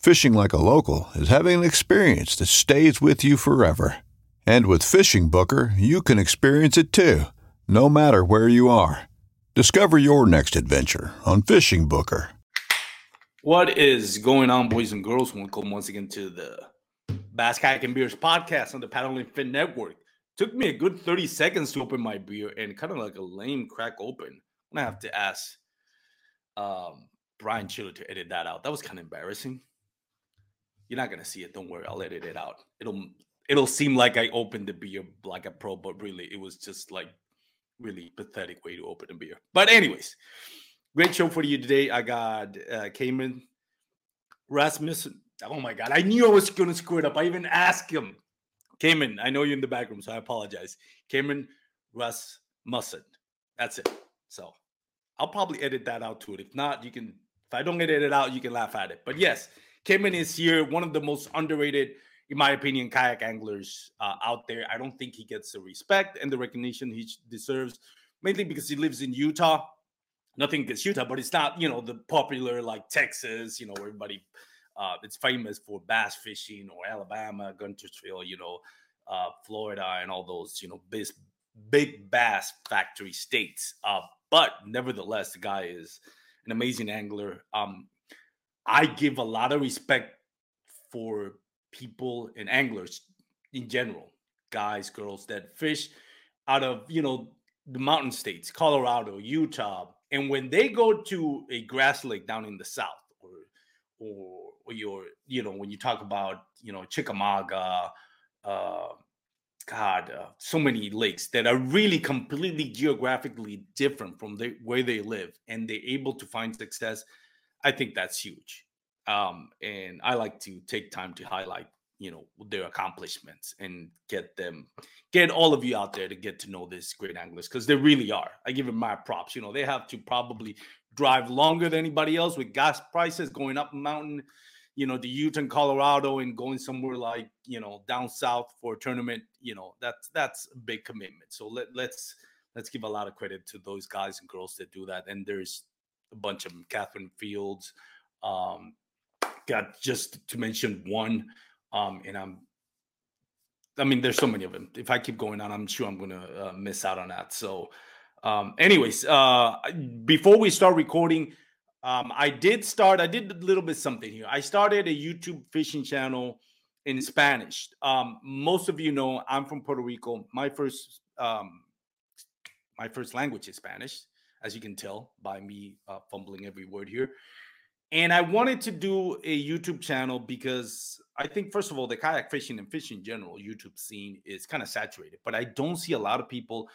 Fishing like a local is having an experience that stays with you forever. And with Fishing Booker, you can experience it too, no matter where you are. Discover your next adventure on Fishing Booker. What is going on, boys and girls? Welcome once again to the Bass Kayak and Beers podcast on the Paddle N Fin Network. Took me a good 30 seconds to open my beer and kind of like a lame crack open. I'm gonna have to ask um, Brian Chiller to edit that out. That was kind of embarrassing. You're not gonna see it. Don't worry, I'll edit it out. It'll it'll seem like I opened the beer like a pro, but really it was just like really pathetic way to open a beer. But anyways, great show for you today. I got uh, Caymen Rasmussen. Oh my god, I knew I was gonna screw it up. I even asked him. Caymen, I know you're in the back room, so I apologize. Caymen Rasmussen. That's it. So I'll probably edit that out to it. If not, you can. If I don't edit it out, you can laugh at it. But yes, Caymen is here. One of the most underrated, in my opinion, kayak anglers uh, out there. I don't think he gets the respect and the recognition he deserves, mainly because he lives in Utah. Nothing against Utah, but it's not, you know, the popular like Texas, you know, everybody uh, it's famous for bass fishing or Alabama, Guntersville, you know, uh, Florida, and all those, you know, big, big bass factory states. Uh, but nevertheless, the guy is an amazing angler. Um, I give a lot of respect for people and anglers in general, guys, girls that fish out of, you know, the mountain states, Colorado, Utah. And when they go to a grass lake down in the south or or, or your, you know, when you talk about, you know, Chickamauga, uh, God, uh, so many lakes that are really completely geographically different from the, where they live, and they're able to find success. I think that's huge. Um, and I like to take time to highlight, you know, their accomplishments and get them, get all of you out there to get to know these great anglers because they really are. I give them my props. You know, they have to probably drive longer than anybody else with gas prices going up mountain you know, the Utah Colorado and going somewhere like, you know, down south for a tournament, you know, that's that's a big commitment. So let, let's let's give a lot of credit to those guys and girls that do that. And there's a bunch of them, Catherine Fields, um, got just to mention one. Um, and I'm I mean, there's so many of them. If I keep going on, I'm sure I'm gonna uh, miss out on that. So um, anyways, uh, before we start recording, um, I did start, I did a little bit something here. I started a YouTube fishing channel in Spanish. Um, most of you know I'm from Puerto Rico. My first um, my first language is Spanish, as you can tell by me uh, fumbling every word here. And I wanted to do a YouTube channel because I think, first of all, the kayak fishing and fishing in general, YouTube scene is kind of saturated, but I don't see a lot of people,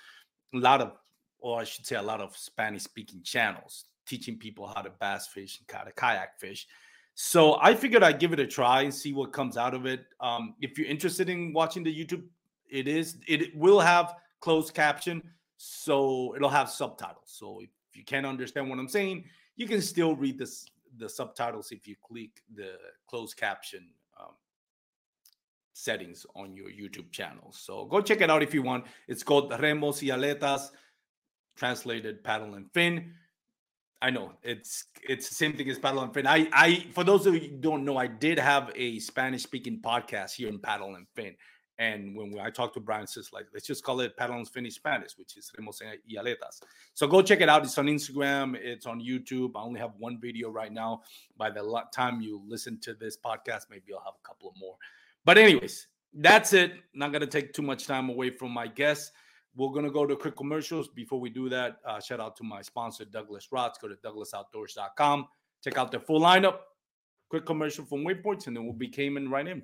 a lot of, or I should say, a lot of Spanish speaking channels teaching people how to bass fish and how to kayak fish. So I figured I'd give it a try and see what comes out of it. Um, if you're interested in watching the YouTube, it is it will have closed caption, so it'll have subtitles. So if you can't understand what I'm saying, you can still read this the subtitles if you click the closed caption um, settings on your YouTube channel. So go check it out if you want. It's called Remos y Aletas, translated paddle and fin. I know it's it's the same thing as paddle and fin. I I for those of you who don't know, I did have a Spanish speaking podcast here in paddle and fin. And when we, I talked to Brian, says like, let's just call it paddle and fin Spanish, which is Remos y Aletas. So go check it out. It's on Instagram. It's on YouTube. I only have one video right now. By the time you listen to this podcast, maybe I'll have a couple of more. But anyways, that's it. Not gonna take too much time away from my guests. We're gonna go to quick commercials. Before we do that, uh, shout out to my sponsor, Douglas Rods. Go to douglasoutdoors.com. Check out their full lineup. Quick commercial from Waypoints, and then we'll be coming right in.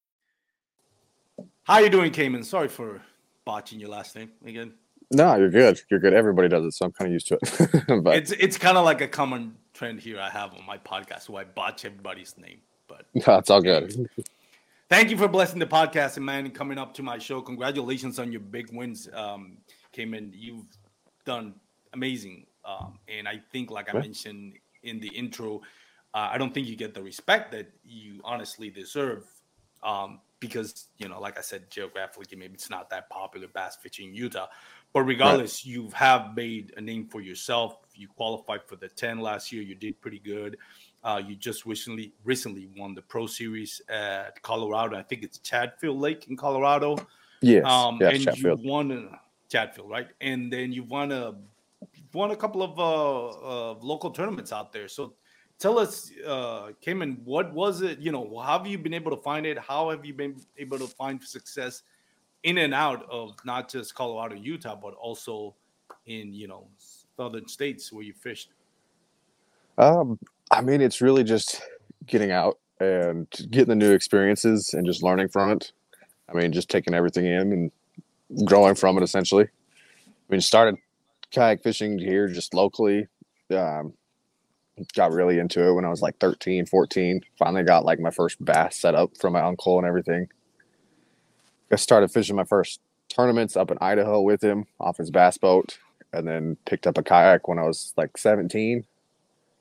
How you doing, Caymen? Sorry for botching your last name again. No, you're good. You're good. Everybody does it, so I'm kind of used to it. but it's it's kind of like a common trend here I have on my podcast, where I botch everybody's name. But no, it's all good. Thank you for blessing the podcast and man coming up to my show. Congratulations on your big wins, um, Caymen. You've done amazing, um, and I think, like I mentioned in the intro, uh, I don't think you get the respect that you honestly deserve. Um, because you know, like I said, geographically, maybe it's not that popular bass fishing in Utah. But regardless, right. you have made a name for yourself. You qualified for the 10 last year. You did pretty good. Uh, you just recently recently won the Pro Series at Colorado. I think it's Chatfield Lake in Colorado. Yes, um, yes and Chatfield. you won uh, Chatfield, right? And then you won a won a couple of uh, uh, local tournaments out there. So tell us, uh, Caymen, what was it? You know, how have you been able to find it? How have you been able to find success in and out of not just Colorado, Utah, but also in you know southern states where you fished? Um, I mean, it's really just getting out and getting the new experiences and just learning from it. I mean, just taking everything in and growing from it. Essentially, I mean, started kayak fishing here just locally. Um, got really into it when I was like 13, 14. Finally got like my first bass set up from my uncle and everything. I started fishing my first tournaments up in Idaho with him off his bass boat and then picked up a kayak when I was like 17.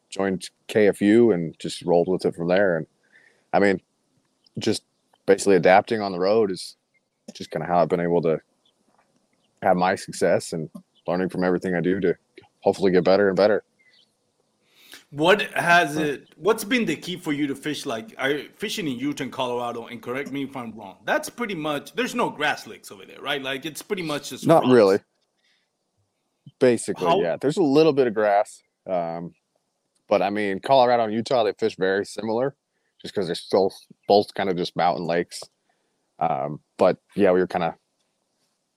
Joined KFU and just rolled with it from there. And I mean, just basically adapting on the road is just kind of how I've been able to have my success and learning from everything I do to hopefully get better and better. What has it? What's been the key for you to fish? Like, are fishing in Utah and Colorado? And correct me if I'm wrong. That's pretty much. There's no grass lakes over there, right? Like, it's pretty much just not rocks. really. Basically, How? yeah. There's a little bit of grass, um, but I mean, Colorado and Utah they fish very similar, just because they're still both kind of just mountain lakes. Um, but yeah, we were kind of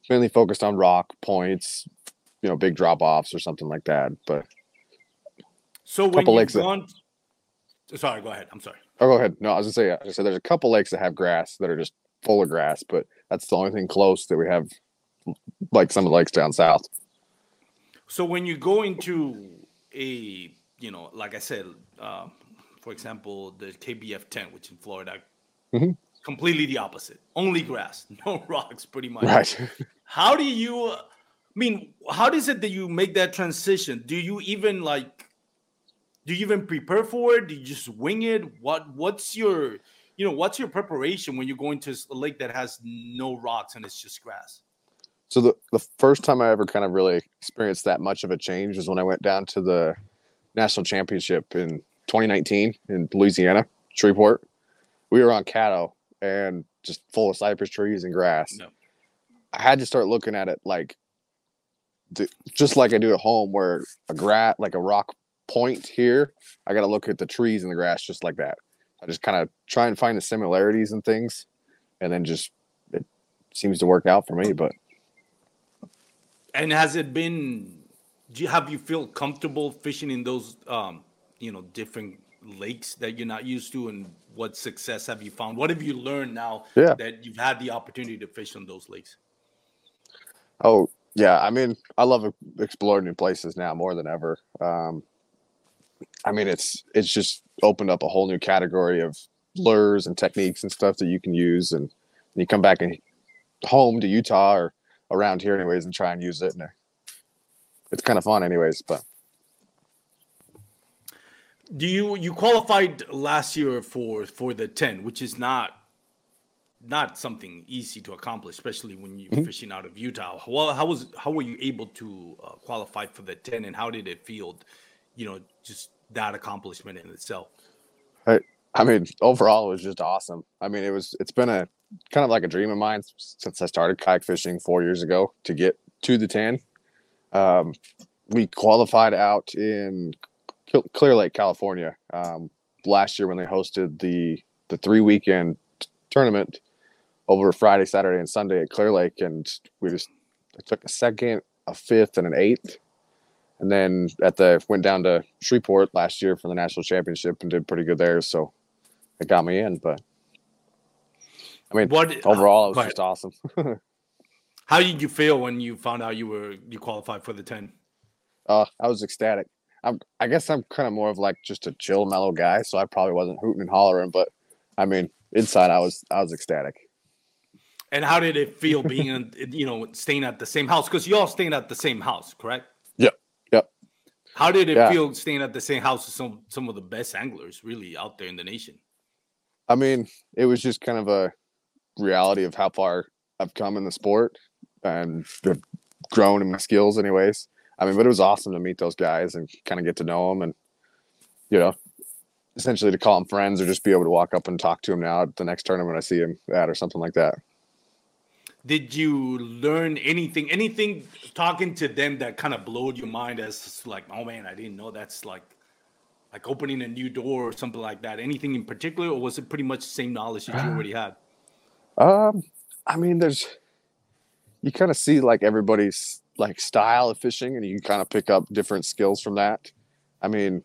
mainly focused on rock points, you know, big drop offs or something like that. But so when couple lakes gone, that, sorry, go ahead. I'm sorry. Oh, go ahead. No, I was gonna say, I said there's a couple lakes that have grass that are just full of grass, but that's the only thing close that we have, like some of the lakes down south. So when you go into a, you know, like I said, uh, for example, the KBF 10, which in Florida, mm-hmm. completely the opposite. Only grass, no rocks, pretty much. Right. how do you? I mean, how does it that you make that transition? Do you even like do you even prepare for it? Do you just wing it? What what's your you know what's your preparation when you're going to a lake that has no rocks and it's just grass? So the the first time I ever kind of really experienced that much of a change was when I went down to the national championship in 2019 in Louisiana, Shreveport. We were on Caddo and just full of cypress trees and grass. No. I had to start looking at it like just like I do at home, where a grass like a rock point here, I got to look at the trees and the grass just like that. I just kind of try and find the similarities and things, and then just it seems to work out for me. But and has it been? Do you have you feel comfortable fishing in those, um, you know, different lakes that you're not used to, and what success have you found? What have you learned now Yeah. that you've had the opportunity to fish on those lakes? Oh yeah, I mean, I love exploring new places now more than ever. Um, I mean, it's it's just opened up a whole new category of lures and techniques and stuff that you can use, and you come back and home to Utah or around here, anyways, and try and use it, and it's kind of fun, anyways. But Do you you qualified last year for for the 10, which is not not something easy to accomplish, especially when you're Mhm. fishing out of Utah. Well, how was how were you able to uh, qualify for the 10 and how did it feel, you know, just that accomplishment in itself? I mean, overall, it was just awesome. I mean, it was it's been a kind of like a dream of mine since I started kayak fishing four years ago to get to the ten. Um, we qualified out in Clear Lake, California, um, last year when they hosted the the three weekend tournament over Friday, Saturday, and Sunday at Clear Lake, and we just I took a second, a fifth, and an eighth. And then at the went down to Shreveport last year for the national championship and did pretty good there. So it got me in. But I mean, What overall, it was just awesome. How did you feel when you found out you were you qualified for the 10? Uh, I was ecstatic. I'm, I guess I'm kind of more of like just a chill, mellow guy, so I probably wasn't hooting and hollering. But I mean, inside, I was I was ecstatic. And how did it feel being in, you know, staying at the same house? Because you all staying at the same house, correct? How did it Yeah. feel staying at the same house with some some of the best anglers really out there in the nation? I mean, it was just kind of a reality of how far I've come in the sport and grown in my skills, anyways. I mean, but it was awesome to meet those guys and kind of get to know them, and you know, essentially to call them friends or just be able to walk up and talk to them now at the next tournament I see them at or something like that. Did you learn anything? Anything talking to them that kind of blowed your mind as like, oh man, I didn't know that's like like opening a new door or something like that. Anything in particular, or was it pretty much the same knowledge that you already had? Um, I mean, there's you kind of see like everybody's like style of fishing, and you can kind of pick up different skills from that. I mean,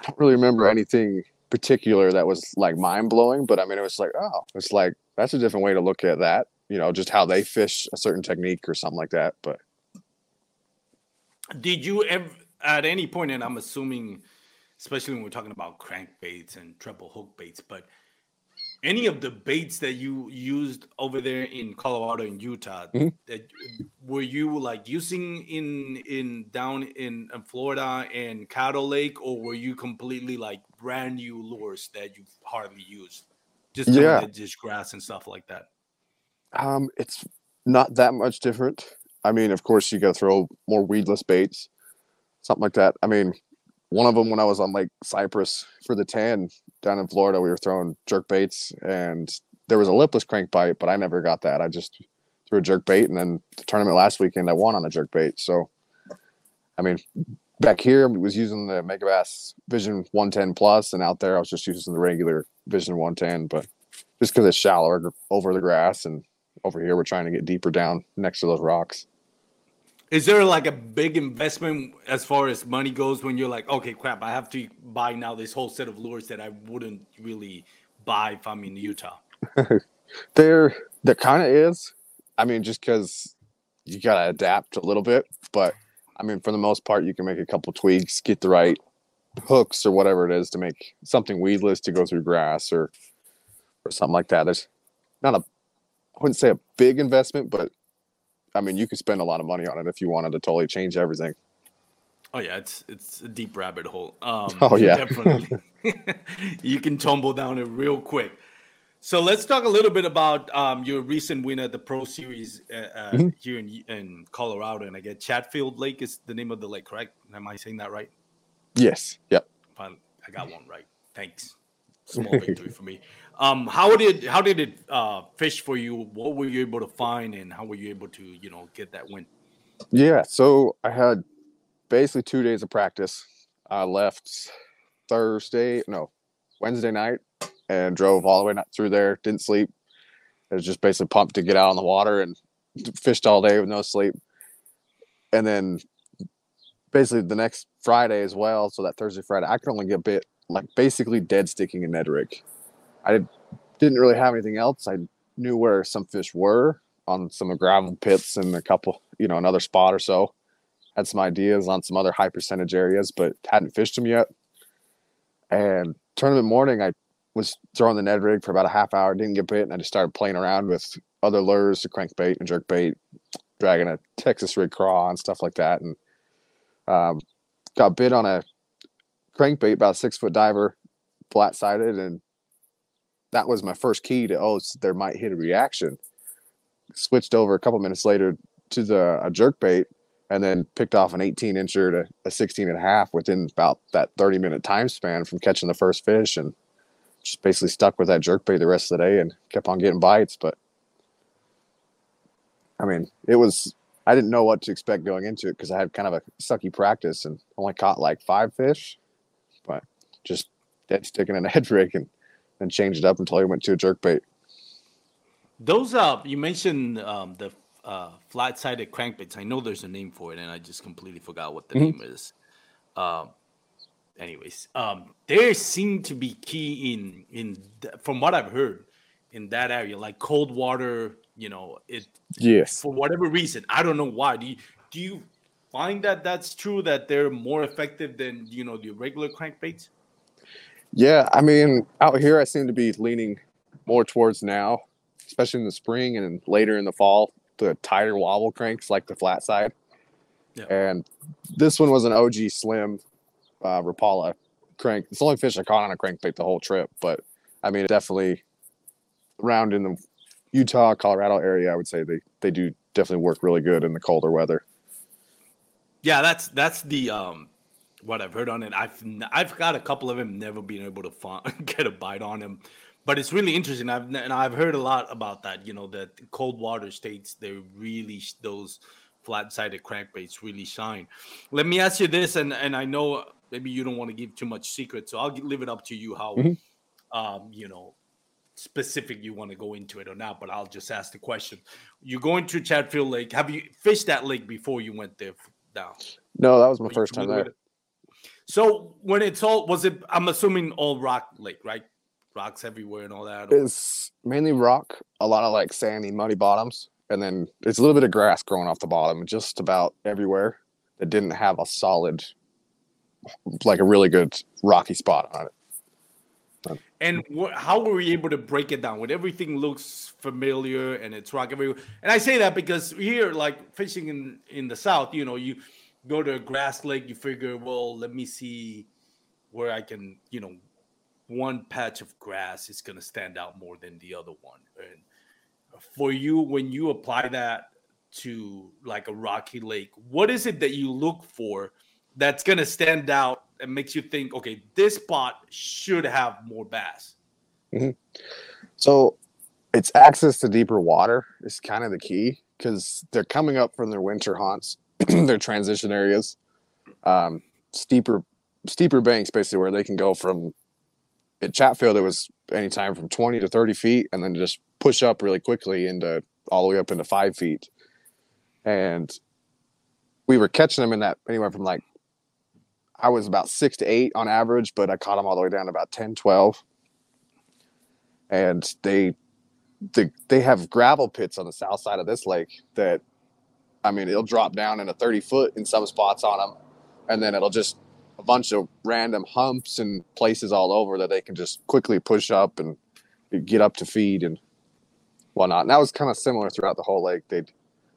I don't really remember anything particular that was like mind blowing, but I mean, it was like, oh, it's like that's a different way to look at that. You know, just how they fish a certain technique or something like that. But Did you ever, at any point, and I'm assuming, especially when we're talking about crankbaits and treble hook baits, but any of the baits that you used over there in Colorado and Utah, Mhm. that were you like using in in down in, in Florida and Caddo Lake, or were you completely like brand new lures that you've hardly used? Just Yeah. just grass and stuff like that. Um, it's not that much different. I mean, of course, you got to throw more weedless baits, something like that. I mean, one of them when I was on Lake Cypress for the tan down in Florida, we were throwing jerk baits, and there was a lipless crankbait, but I never got that. I just threw a jerk bait, and then the tournament last weekend, I won on a jerk bait. So, I mean, back here, I was using the Megabass Vision 110 Plus, and out there, I was just using the regular Vision 110, but just because it's shallower over the grass and over here we're trying to get deeper down next to those rocks. Is there like a big investment as far as money goes when you're like, okay, crap, I have to buy now this whole set of lures that I wouldn't really buy if I'm in Utah? there there kind of is. I mean just because you gotta adapt a little bit but i mean for the most part you can make a couple tweaks get the right hooks or whatever it is to make something weedless to go through grass or or something like that. There's not a i wouldn't say a big investment but i mean you could spend a lot of money on it if you wanted to totally change everything Oh yeah, it's it's a deep rabbit hole. Um, Oh, yeah. definitely. you can tumble down it real quick. So let's talk a little bit about um, your recent win at the Pro Series uh, uh, Mhm. here in in Colorado, and I get Chatfield Lake is the name of the lake, correct? Am I saying that right? yes yep Finally, I got one right. Thanks. Small victory for me. Um, how did how did it uh, fish for you? What were you able to find, and how were you able to you know get that win? Yeah, so I had basically two days of practice. I left Thursday, no, Wednesday night, and drove all the way not through there. Didn't sleep. I was just basically pumped to get out on the water and fished all day with no sleep. And then basically the next Friday as well. So that Thursday, Friday, I could only get bit like basically dead sticking in Ned rig. I didn't really have anything else. I knew where some fish were on some gravel pits and a couple, you know, another spot or so. Had some ideas on some other high percentage areas, but hadn't fished them yet. And tournament morning, I was throwing the Ned rig for about a half hour, didn't get bit, and I just started playing around with other lures, the crankbait and jerkbait, dragging a Texas rig craw and stuff like that, and um, got bit on a crankbait, about six foot diver, flat sided, and that was my first key to oh, there might hit a reaction. Switched over a couple minutes later to the a jerkbait, and then picked off an 18 incher to a 16 and a half within about that 30 minute time span from catching the first fish and just basically stuck with that jerkbait the rest of the day and kept on getting bites but i mean it was i didn't know what to expect going into it because i had kind of a sucky practice and only caught like five fish but just dead sticking a Ned rig and then changed it up until I went to a jerkbait. Those uh you mentioned um the uh, flat sided crankbaits. I know there's a name for it, and I just completely forgot what the mm-hmm. name is. Um, anyways, um, there seem to be key in in from what I've heard in that area, like cold water. You know, it. Yes. For whatever reason, I don't know why. Do you do you find that that's true that they're more effective than you know the regular crankbaits? Yeah, I mean, out here I seem to be leaning more towards now, especially in the spring and later in the fall the tighter wobble cranks like the flat side. Yeah. And this one was an OG slim uh, Rapala crank. It's the only fish I caught on a crankbait the whole trip, but I mean, definitely around in the Utah, Colorado area, I would say they they do definitely work really good in the colder weather. Yeah, that's that's the um what I've heard on it. I've I've got a couple of them never been able to find, get a bite on them, but it's really interesting. I've and I've heard a lot about that. You know, that cold water states they really those flat-sided crankbaits really shine. Let me ask you this, and and I know maybe you don't want to give too much secret, so I'll leave it up to you how, mm-hmm. um, you know, specific you want to go into it or not. But I'll just ask the question: You're going to Chatfield Lake. Have you fished that lake before you went there down? No, that was my first time there. So when it's all was it? I'm assuming all rock lake, right? rocks everywhere and all that? It's mainly rock, a lot of like sandy, muddy bottoms, and then it's a little bit of grass growing off the bottom, just about everywhere that didn't have a solid, like a really good rocky spot on it. And wh- how were we able to break it down when everything looks familiar and it's rock everywhere? And I say that because here, like fishing in in the south, you know, you go to a grass lake, you figure, well, let me see where I can, you know, one patch of grass is going to stand out more than the other one. And for you, when you apply that to like a rocky lake, what is it that you look for that's going to stand out and makes you think, okay, this spot should have more bass? Mm-hmm. So it's access to deeper water is kind of the key because they're coming up from their winter haunts, their transition areas, um, steeper steeper banks basically where they can go from at Chatfield, it was anytime from 20 to 30 feet and then just push up really quickly into all the way up into five feet. And we were catching them in that anywhere from like, I was about six to eight on average, but I caught them all the way down to about 10, 12. And they, they, they have gravel pits on the south side of this lake that, I mean, it'll drop down in a 30 foot in some spots on them. And then it'll just a bunch of random humps and places all over that they can just quickly push up and get up to feed and whatnot. And that was kind of similar throughout the whole lake. They'd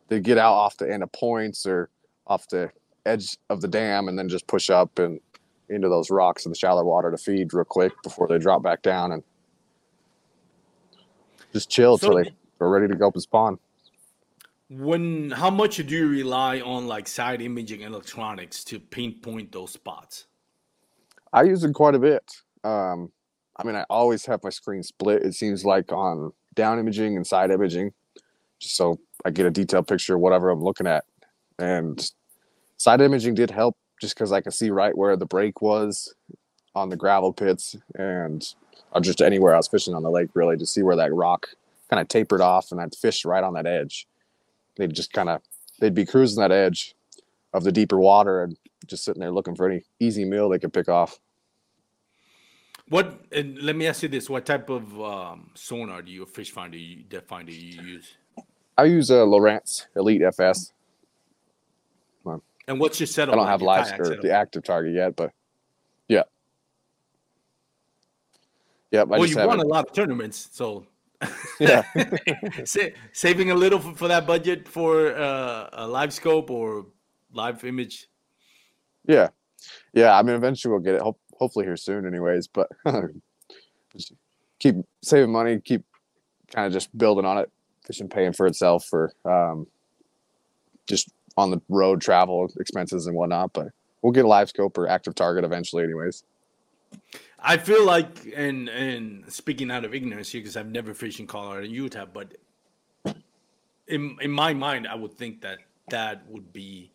they'd get out off the end of points or off the edge of the dam and then just push up and into those rocks in the shallow water to feed real quick before they drop back down and just chill so, till they are ready to go up and spawn when how much do you rely on like side imaging electronics to pinpoint those spots? I use it quite a bit. Um, i mean i always have my screen split it seems like on down imaging and side imaging just so i get a detailed picture of whatever i'm looking at. And side imaging did help just because i could see right where the break was on the gravel pits and or just anywhere i was fishing on the lake really to see where that rock kind of tapered off and i'd fish right on that edge they'd just kind of they'd be cruising that edge of the deeper water and just sitting there looking for any easy meal they could pick off. What? And let me ask you this: What type of um, sonar do you, fish finder, you, depth finder you use? I use a uh, Lowrance Elite FS. And what's your setup? I don't like, have live or setup? the active target yet, but yeah, yeah. Well, you have won a lot of tournaments, so Yeah. Sa- saving a little for, for that budget for uh, a live scope or live image. Yeah, yeah. I mean, eventually we'll get it. Hope, hopefully here soon, anyways. But keep saving money, keep kind of just building on it. Fishing paying for itself for um, just on the road travel expenses and whatnot. But we'll get a live scope or active target eventually, anyways. I feel like, and and speaking out of ignorance here, because I've never fished in Colorado and Utah, but in in my mind, I would think that that would be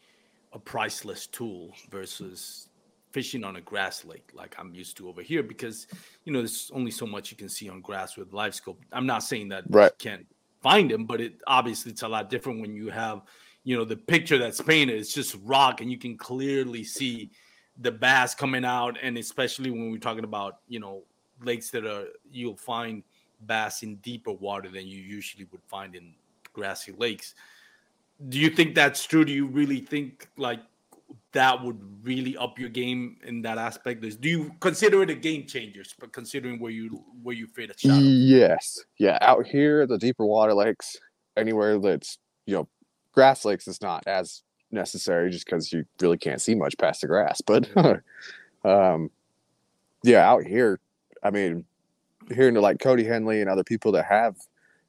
a priceless tool versus fishing on a grass lake like I'm used to over here, because you know there's only so much you can see on grass with live scope. I'm not saying that Right. you can't find them, but it obviously it's a lot different when you have, you know, the picture that's painted. It's just rock, and you can clearly see the bass coming out, and especially when we're talking about you know lakes that are you'll find bass in deeper water than you usually would find in grassy lakes. Do you think that's true? Do you really think like that would really up your game in that aspect? Do you consider it a game changer, but considering where you where you fit a shot? Yes, yeah. Out here, the deeper water lakes, anywhere that's you know, grass lakes is not as necessary just because you really can't see much past the grass. But um, yeah, out here, I mean, hearing to like Cody Henley and other people that have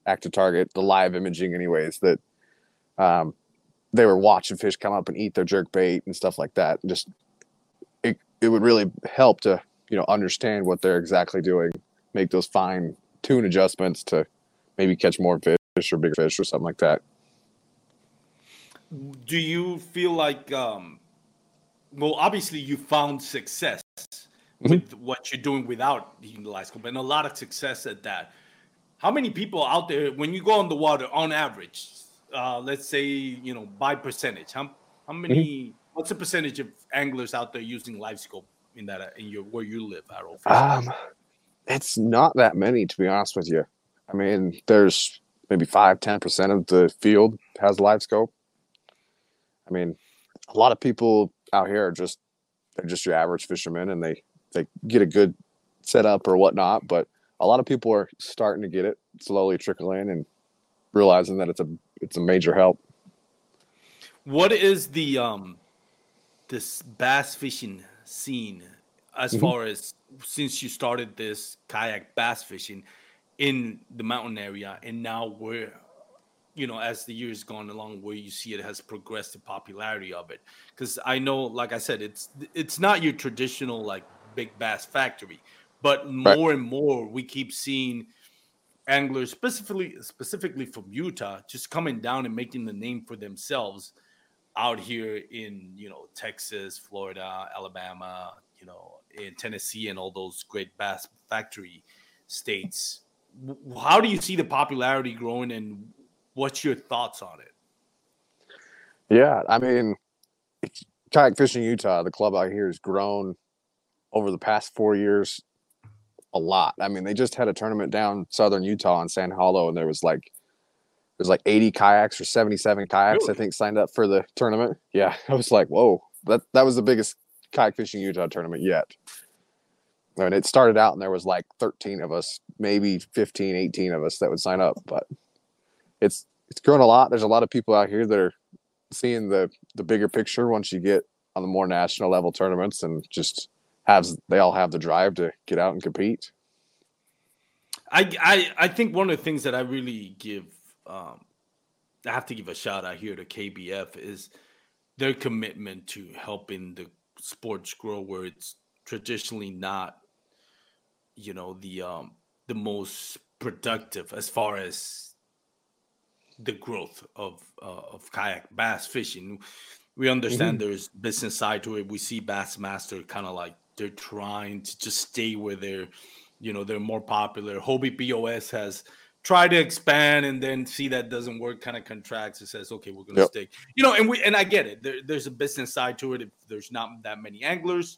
active target, the live imaging, anyways, that um, they were watching fish come up and eat their jerk bait and stuff like that. And just it, it would really help to you know understand what they're exactly doing make those fine tune adjustments to maybe catch more fish or bigger fish or something like that. Do you feel like um well obviously you found success with what you're doing without the live scope and a lot of success at that how many people out there when you go on the water on average uh let's say you know by percentage how, how many what's the percentage of anglers out there using live scope in that in your where you live Harold? Um, it's not that many to be honest with you. I mean, there's maybe five, ten percent of the field has live scope. I mean, a lot of people out here are just they're just your average fishermen and they they get a good setup or whatnot, but a lot of people are starting to get it slowly trickle in and realizing that it's a it's a major help. What is the um this bass fishing scene as Mhm. far as since you started this kayak bass fishing in the mountain area and now where you know as the years gone along where you see it has progressed the popularity of it because i know like i said it's it's not your traditional like big bass factory but more and more we keep seeing anglers specifically specifically from utah just coming down and making the name for themselves out here in you know Texas, Florida, Alabama, you know, in Tennessee, and all those great bass factory states. How do you see the popularity growing, and what's your thoughts on it? Yeah, I mean, kayak fishing Utah, the club out here has grown over the past four years a lot. I mean, they just had a tournament down southern Utah in Sand Hollow, and there was like there's like 80 kayaks or 77 kayaks, I think, signed up for the tournament. Yeah, I was like, whoa, that that was the biggest kayak fishing Utah tournament yet. I And it started out, and there was like 13 of us, maybe 15, 18 of us that would sign up, but it's it's grown a lot. There's a lot of people out here that are seeing the the bigger picture once you get on the more national level tournaments and just has they all have the drive to get out and compete. I, I I think one of the things that I really give um, I have to give a shout out here to KBF is their commitment to helping the sports grow where it's traditionally not you know the um the most productive as far as the growth of uh, of kayak bass fishing we understand there's business side to it we see bassmaster kind of like they're trying to just stay where they're you know they're more popular Hobie BOS has tried to expand and then see that doesn't work kind of contracts and says okay we're gonna Yep. stay you know and we and i get it there, there's a business side to it if there's not that many anglers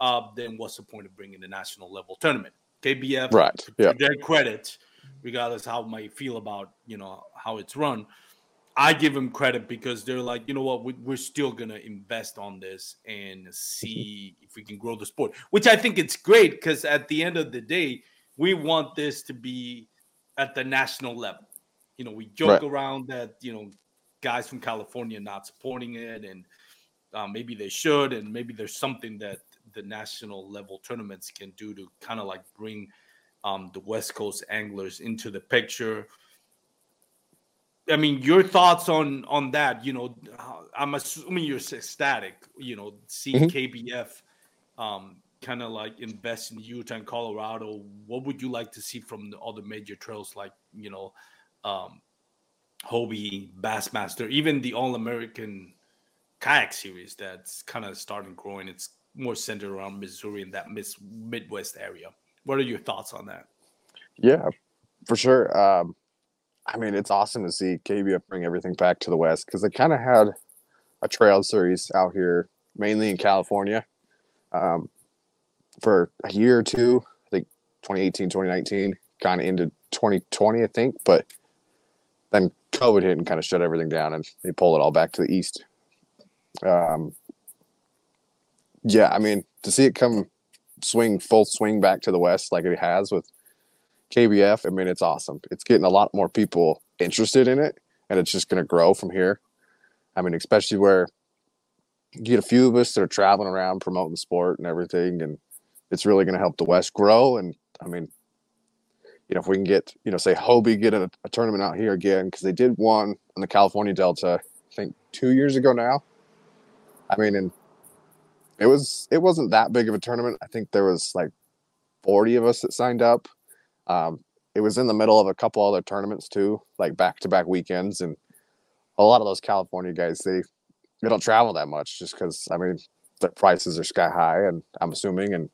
uh, then what's the point of bringing the national level tournament? KBF, right? Yeah. their credit, regardless how I might feel about you know how it's run, I give them credit because they're like, you know what, we're still gonna invest on this and see if we can grow the sport. Which I think it's great because at the end of the day, we want this to be at the national level. You know, we joke right. around that you know guys from California not supporting it, and uh, maybe they should, and maybe there's something that the national level tournaments can do to kind of like bring um, the West Coast anglers into the picture. I mean, your thoughts on on that? You know, I'm assuming you're ecstatic. You know, seeing mm-hmm. KBF um, kind of like invest in Utah and Colorado. What would you like to see from the other major trails, like you know, um, Hobie, Bassmaster, even the All American kayak series that's kind of starting growing. It's more centered around Missouri and that Miss Midwest area. What are your thoughts on that? Yeah, for sure. Um, I mean, it's awesome to see KBF bring everything back to the West because they kind of had a trail series out here, mainly in California, um, for a year or two. I think 2018, 2019, kind of into 2020, I think. But then COVID hit and kind of shut everything down, and they pulled it all back to the East. Um, yeah, I mean, to see it come swing full swing back to the West like it has with KBF, I mean, it's awesome. It's getting a lot more people interested in it, and it's just going to grow from here. I mean, especially where you get a few of us that are traveling around promoting sport and everything, and it's really going to help the West grow. And I mean, you know, if we can get, you know, say Hobie get a, a tournament out here again, because they did one in the California Delta, I think two years ago now. I mean, and it was it wasn't that big of a tournament. I think there was like 40 of us that signed up. Um, it was in the middle of a couple other tournaments too, like back to back weekends, and a lot of those California guys they they don't travel that much just because I mean their prices are sky high, and I'm assuming, and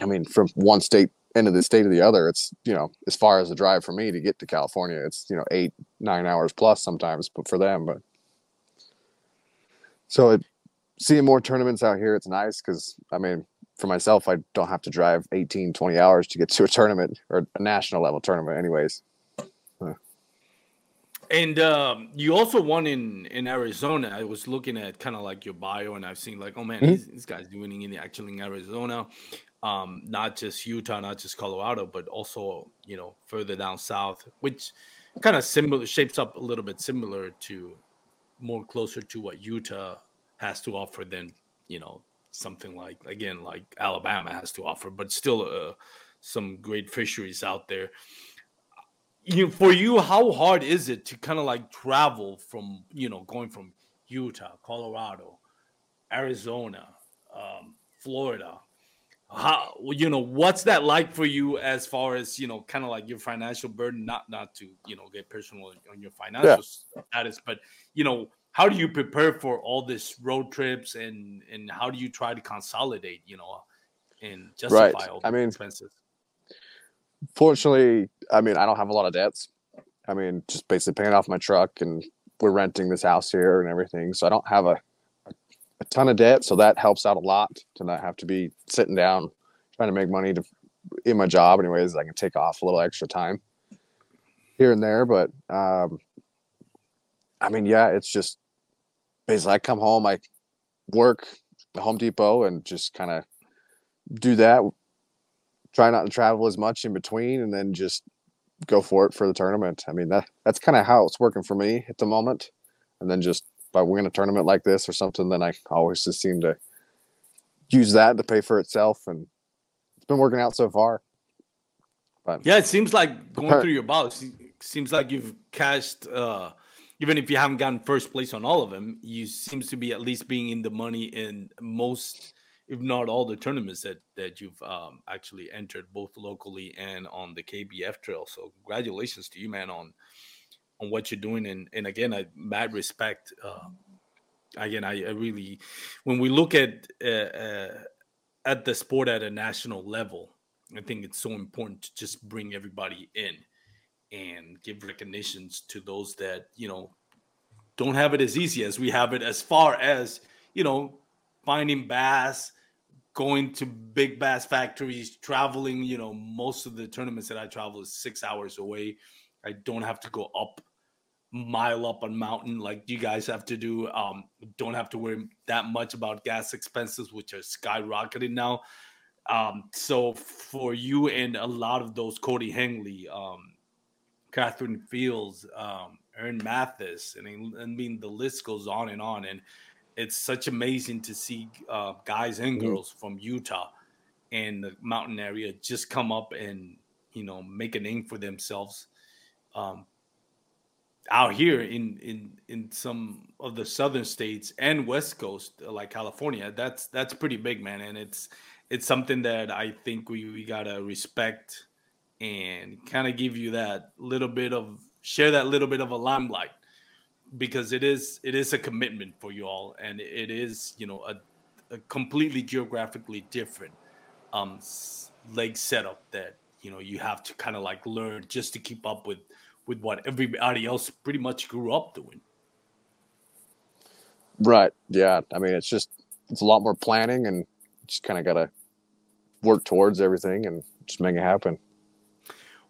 I mean from one state of the state to the other, it's you know as far as the drive for me to get to California, it's you know eight nine hours plus sometimes, but for them, but so it seeing more tournaments out here, it's nice because I mean for myself, I don't have to drive 18, 20 hours to get to a tournament or a national level tournament, anyways. And um, you also won in in Arizona. I was looking at kind of like your bio, and I've seen like, oh man, mm-hmm. this guy's winning in the, actually in Arizona, um, not just Utah, not just Colorado, but also you know further down south, which kind of similar shapes up a little bit similar to more closer to what Utah has to offer than you know something like again like Alabama has to offer, but still uh, some great fisheries out there. You for you, how hard is it to kind of like travel from you know going from Utah, Colorado, Arizona, um, Florida? How you know what's that like for you as far as you know kind of like your financial burden? Not not to you know get personal on your financial yeah. status, but you know how do you prepare for all this road trips and and how do you try to consolidate you know and justify right. all the I mean, expenses? fortunately i mean i don't have a lot of debts. I mean just basically paying off my truck and we're renting this house here and everything. So i don't have a, a, ton of debt. So that helps out a lot to not have to be sitting down trying to make money to in my job anyways. I can take off a little extra time here and there. But um i mean yeah it's just basically I come home, I work the Home Depot and just kind of do that. Try not to travel as much in between, and then just go for it for the tournament. I mean that that's kind of how it's working for me at the moment. And then just by winning a tournament like this or something, then I always just seem to use that to pay for itself, and it's been working out so far. But yeah, it seems like going through your balls. Seems like you've cashed uh, even if you haven't gotten first place on all of them, you seems to be at least being in the money in most, if not all, the tournaments that that you've um, actually entered, both locally and on the KBF trail. So congratulations to you, man, on on what you're doing. And and again, I mad respect. Uh, again, I, I, really, when we look at uh, uh, at the sport at a national level, I think it's so important to just bring everybody in and give recognitions to those that you know don't have it as easy as we have it as far as you know finding bass going to big bass factories, traveling, you know, most of the tournaments that I travel is six hours away. I don't have to go up mile up on mountain like you guys have to do. Um, don't have to worry that much about gas expenses, which are skyrocketing now. Um, so for you and a lot of those Cody Hengley, um, Catherine Fields, um, Aaron Mathis, and I mean the list goes on and on. And it's such amazing to see uh, guys and mm-hmm. girls from Utah and the mountain area just come up and you know make a name for themselves um, out here in in in some of the southern states and west coast like california that's that's pretty big man and it's it's something that i think we we gotta respect and kind of give you that little bit of share that little bit of a limelight. Because it is it is a commitment for you all and it is you know a, a completely geographically different um leg setup that you know you have to kind of like learn just to keep up with with what everybody else pretty much grew up doing. Right yeah. I mean it's just it's a lot more planning and just kind of got to work towards everything and just make it happen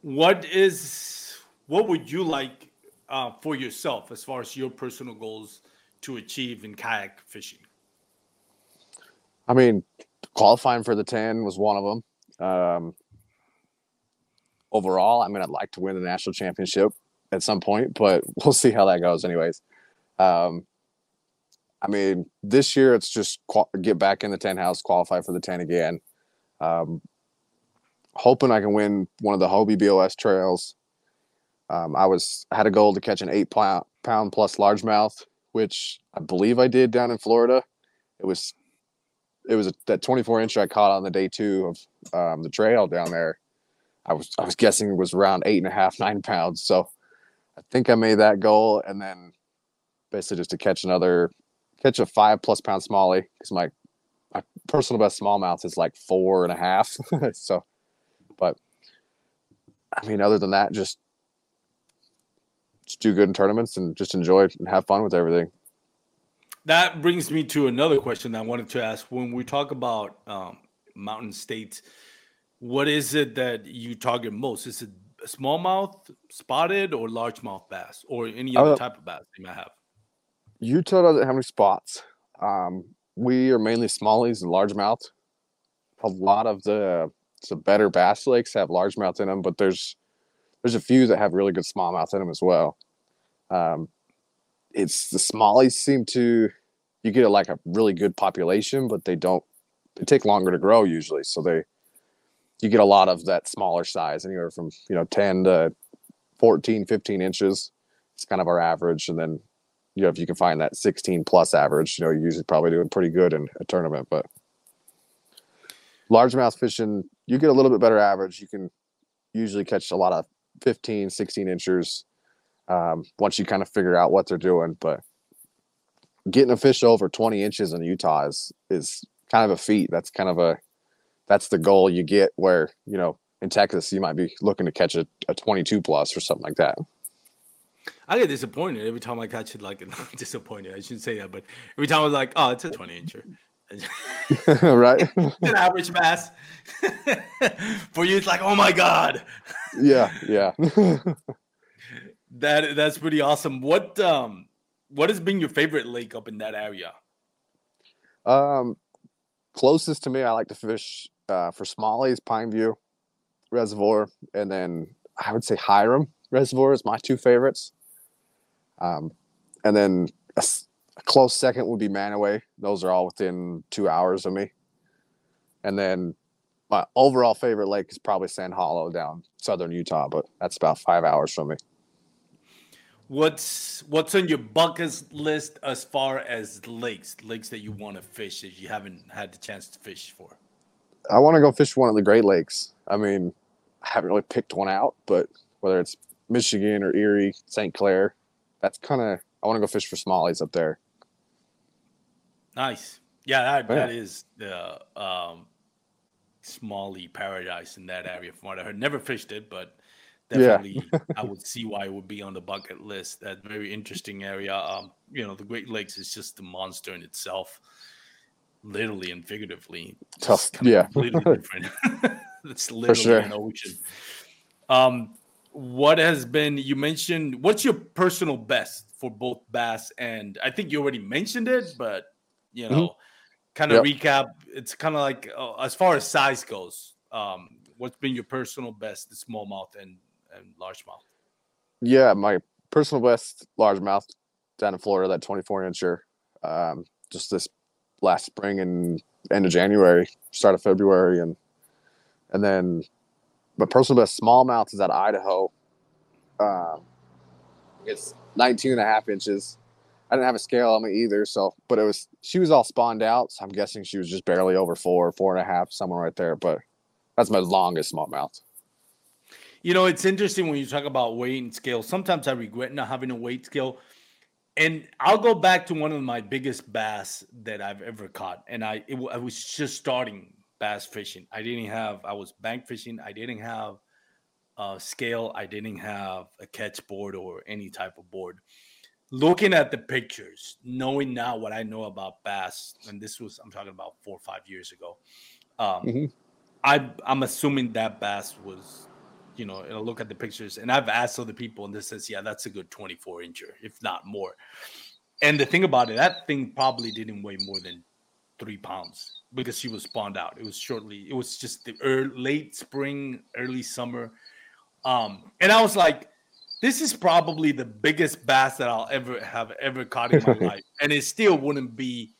what is what would you like uh, for yourself as far as your personal goals to achieve in kayak fishing? I mean, qualifying for the 10 was one of them. Um, overall, I mean, I'd like to win the national championship at some point, but we'll see how that goes, anyways. Um, I mean, this year it's just qual- get back in the 10 house, qualify for the 10 again. Um, hoping I can win one of the Hobie BOS trails um, I was I had a goal to catch an eight pound, pound plus largemouth, which I believe I did down in Florida. It was it was a, that 24 inch I caught on the day two of um, the trail down there. I was I was guessing it was around eight and a half nine pounds. So I think I made that goal, and then basically just to catch another catch a five plus pound smallie because my my personal best smallmouth is like four and a half. so, I mean, other than that, just just do good in tournaments and just enjoy and have fun with everything. That brings me to another question that I wanted to ask. When we talk about um, mountain states, what is it that you target most? Is it smallmouth, spotted, or largemouth bass, or any other uh, type of bass you might have? Utah doesn't have any spots. Um, we are mainly smallies and largemouth. A lot of the the better bass lakes have largemouth in them, but there's there's a few that have really good smallmouth in them as well. Um, it's the smallies seem to you get a, like a really good population, but they don't. They take longer to grow usually, so they you get a lot of that smaller size, anywhere from you know 10 to 14, 15 inches. It's kind of our average, and then you know if you can find that 16 plus average, you know you're usually probably doing pretty good in a tournament. But largemouth fishing, you get a little bit better average. You can usually catch a lot of 15, 16 inchers um, once you kind of figure out what they're doing. But getting a fish over 20 inches in Utah is, is kind of a feat. That's kind of a, that's the goal you get where, you know, in Texas, you might be looking to catch a, a 22 plus or something like that. I get disappointed every time I catch it. Like, not disappointed, I shouldn't say that, but every time I was like, oh, it's a 20 incher. right? an average mass. For you, it's like, oh my god. yeah, yeah. that that's pretty awesome. What um what has been your favorite lake up in that area? Um closest to me, I like to fish uh, for smallies, Pineview Reservoir, and then I would say Hyrum Reservoir is my two favorites. Um, and then a, a close second would be Mantua. Those are all within two hours of me. And then my overall favorite lake is probably Sand Hollow down southern Utah, but that's about five hours from me. What's what's on your bucket list as far as lakes, lakes that you want to fish that you haven't had the chance to fish for? I want to go fish one of the Great Lakes. I mean, I haven't really picked one out, but whether it's Michigan or Erie, St. Clair, that's kind of I want to go fish for smallies up there. Nice. Yeah, that, that is the um, Smalley paradise in that area from what I heard. Never fished it, but definitely yeah. I would see why it would be on the bucket list. That very interesting area. Um, you know, the Great Lakes is just a monster in itself. literally and figuratively. Tough, yeah. completely different. it's literally sure. an ocean. Um, what has been you mentioned? What's your personal best for both bass and I think you already mentioned it, but you know, kind of recap. It's kind of like uh, as far as size goes. Um, what's been your personal best, the smallmouth and and largemouth? Yeah, my personal best largemouth down in Florida, that 24 incher, um, just this last spring and end of January, start of February, and and then my personal best smallmouth is at Idaho. Um, it's 19 and a half inches. I didn't have a scale on me either, so but it was she was all spawned out, so I'm guessing she was just barely over four, four and a half, somewhere right there. But that's my longest smallmouth. You know, it's interesting when you talk about weight and scale. Sometimes I regret not having a weight scale. And I'll go back to one of my biggest bass that I've ever caught. And I it, I was just starting bass fishing. I didn't have I was bank fishing. I didn't have a scale. I didn't have a catch board or any type of board. Looking at the pictures, knowing now what I know about bass, and this was I'm talking about four or five years ago. Um, Mhm. I I'm assuming that bass was you know, and I look at the pictures, and I've asked other people, and this says, yeah, that's a good 24 incher, if not more. And the thing about it, that thing probably didn't weigh more than three pounds because she was spawned out. It was shortly, it was just the early, late spring, early summer. Um, and I was like, this is probably the biggest bass that I'll ever have ever caught in my life. And it still wouldn't be,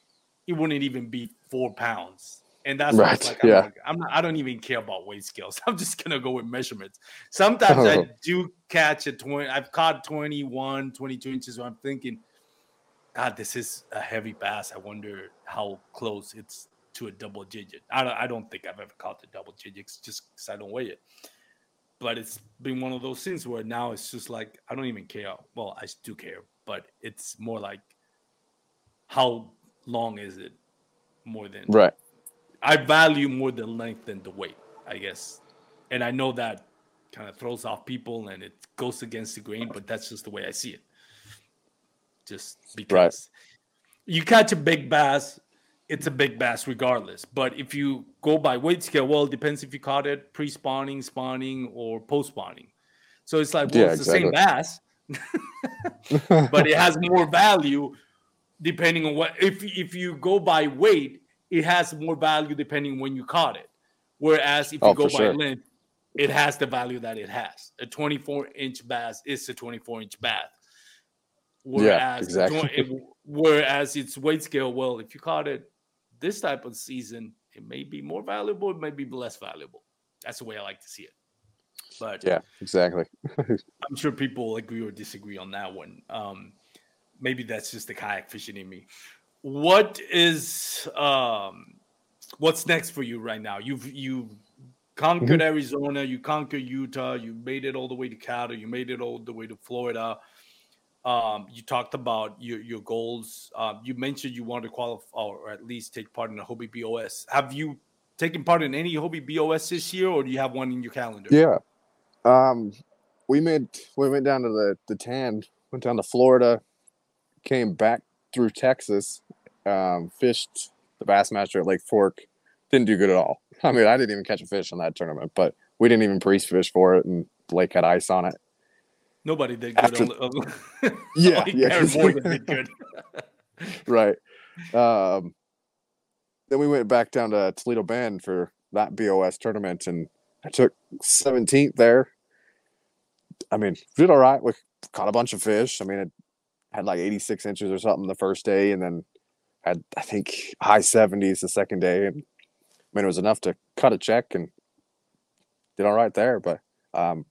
it wouldn't even be four pounds. And that's I Right, like, I'm, yeah. not, I'm not, I don't even care about weight scales. I'm just gonna go with measurements. Sometimes I Oh. do catch a 20, I've caught 21, 22 inches. Where I'm thinking, God, this is a heavy bass. I wonder how close it's to a double digit. I don't, I don't think I've ever caught the double digits just because I don't weigh it. But it's been one of those things where now it's just like I don't even care. Well, I do care, but it's more like how long is it more than Right. I value more the length than the weight, I guess. And I know that kind of throws off people and it goes against the grain, but that's just the way I see it. Just because you catch a big bass, it's a big bass regardless. But if you go by weight scale, well, it depends if you caught it pre spawning, spawning, or post spawning. So it's like, well, Yeah, it's the same bass, but it has more value depending on what if if you go by weight it has more value depending when you caught it whereas if you Oh, go by sure. length it has the value that it has a 24 inch bass is a 24 inch bass whereas a exactly. whereas its weight scale well if you caught it this type of season it may be more valuable it may be less valuable that's the way i like to see it but yeah, exactly. I'm sure people agree or disagree on that one. Um, maybe that's just the kayak fishing in me. What is um, what's next for you right now? You've you've conquered Arizona, you conquered Utah, you made it all the way to Canada, you made it all the way to Florida. Um, you talked about your your goals. Um, you mentioned you wanted to qualify or at least take part in the Hobie BOS. Have you taken part in any Hobie BOS this year, or do you have one in your calendar? Yeah. Um, we made we went down to the the tan, went down to Florida, came back through Texas, um, fished the Bassmaster at Lake Fork. Didn't do good at all. I mean, I didn't even catch a fish on that tournament, but we didn't even pre-fish for it, and the lake had ice on it. Nobody did good. After- only- Yeah, only yeah, Morgan did good. right. Um, then we went back down to Toledo Bend for that BOS tournament, and I took 17th there. I mean, did all right. We caught a bunch of fish. I mean, it had like 86 inches or something the first day, and then had I think high 70s the second day. And I mean, it was enough to cut a check and did all right there. But um,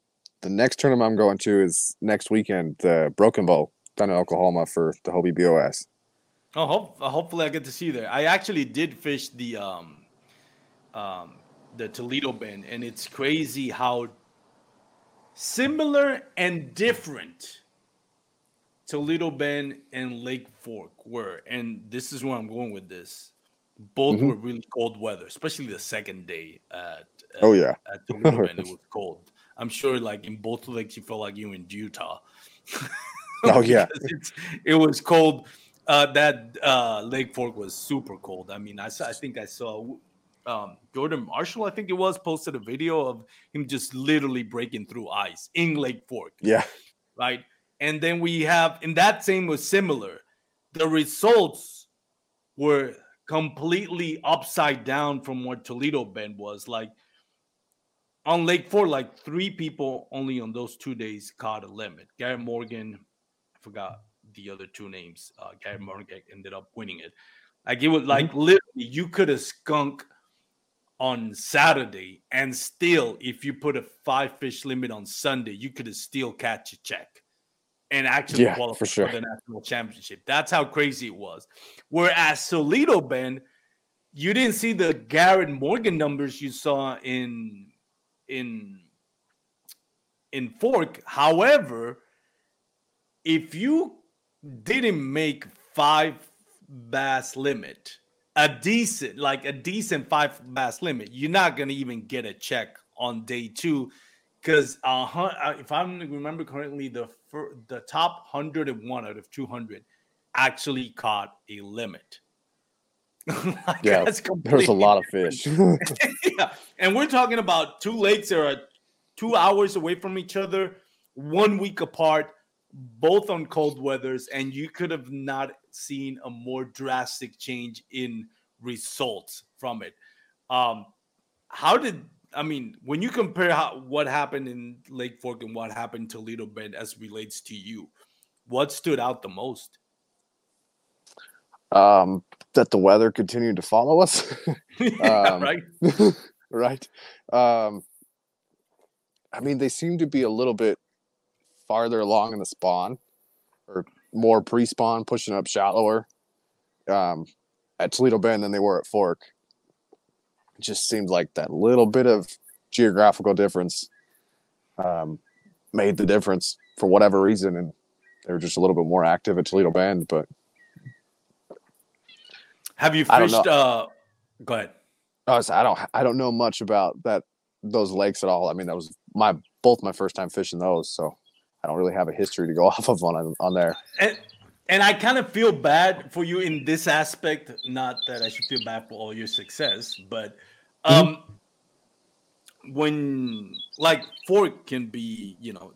the next tournament I'm going to is next weekend, the Broken Bow down in Oklahoma for the Hobie BOS. Oh, hope, uh, hopefully I get to see you there. I actually did fish the um, um, the Toledo Bend, and it's crazy how similar and different Toledo Bend and Lake Fork were. And this is where I'm going with this. Both Mhm. were really cold weather, especially the second day at, Oh yeah, at Toledo Bend. It was cold. I'm sure, like in both lakes, you felt like you were in Utah. Oh, yeah. It's, it was cold. uh, that uh, Lake Fork was super cold. I mean, I saw, I think I saw um, Jordan Marshall, I think it was, posted a video of him just literally breaking through ice in Lake Fork. Yeah. Right. And then we have, and that same was similar. The results were completely upside down from what Toledo Bend was. Like on Lake Fork, like three people only on those two days caught a limit. Gary Morgan, I forgot the other two names. Uh, Gary Morgan ended up winning it. Like it was like mm-hmm. literally you could have skunk on Saturday, and still, if you put a five fish limit on Sunday, you could have still catch a check and actually yeah, qualify for, sure. for the national championship. That's how crazy it was. Whereas Toledo Bend, you didn't see the Garrett Morgan numbers you saw in in in Fork. However, if you didn't make five bass limit a decent, like a decent five bass limit, you're not gonna even get a check on day two, because uh, if I remember correctly, the the top hundred and one out of two hundred actually caught a limit. like, yeah, there's a lot of fish. yeah, and we're talking about two lakes that are two hours away from each other, one week apart, both on cold weathers, and you could have not seen a more drastic change in results from it. Um, how did I mean when you compare how, what happened in Lake Fork and what happened Toledo Bend as relates to you? What stood out the most? Um, that the weather continued to follow us. yeah, um, right. right. Um, I mean, they seem to be a little bit farther along in the spawn or more pre-spawn, pushing up shallower um, at Toledo Bend than they were at Fork. It just seemed like that little bit of geographical difference um, made the difference for whatever reason, and they were just a little bit more active at Toledo Bend. But have you fished? Uh, go ahead. Oh, I don't. I don't know much about that those lakes at all. I mean, that was my both my first time fishing those, so I don't really have a history to go off of on on there. And, and I kind of feel bad for you in this aspect. Not that I should feel bad for all your success, but um, mm-hmm. when Lake Fork can be, you know,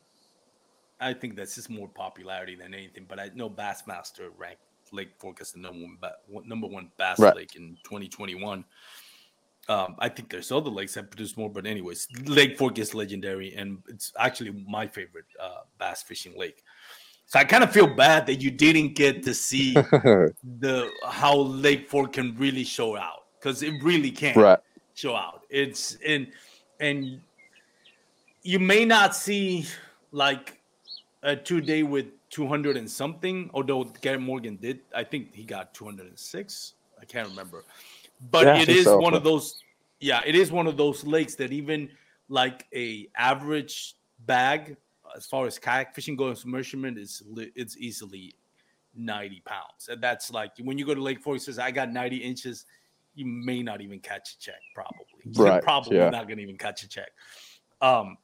I think that's just more popularity than anything. But I know Bassmaster ranked Lake Fork as the number one ba- number one bass right. lake in 2021. Um, I think there's other lakes that produce more, but anyways, Lake Fork is legendary, and it's actually my favorite uh, bass fishing lake. So I kind of feel bad that you didn't get to see the how Lake Fork can really show out because it really can right. show out. It's and and you may not see like a two day with 200 and something, although Gary Morgan did. I think he got 206. I can't remember but yeah, it is so. one of those yeah it is one of those lakes that even like a average bag as far as kayak fishing goes measurement is it's easily 90 pounds and that's like when you go to lake fork says i got 90 inches you may not even catch a check probably right. You're probably yeah. not gonna even catch a check um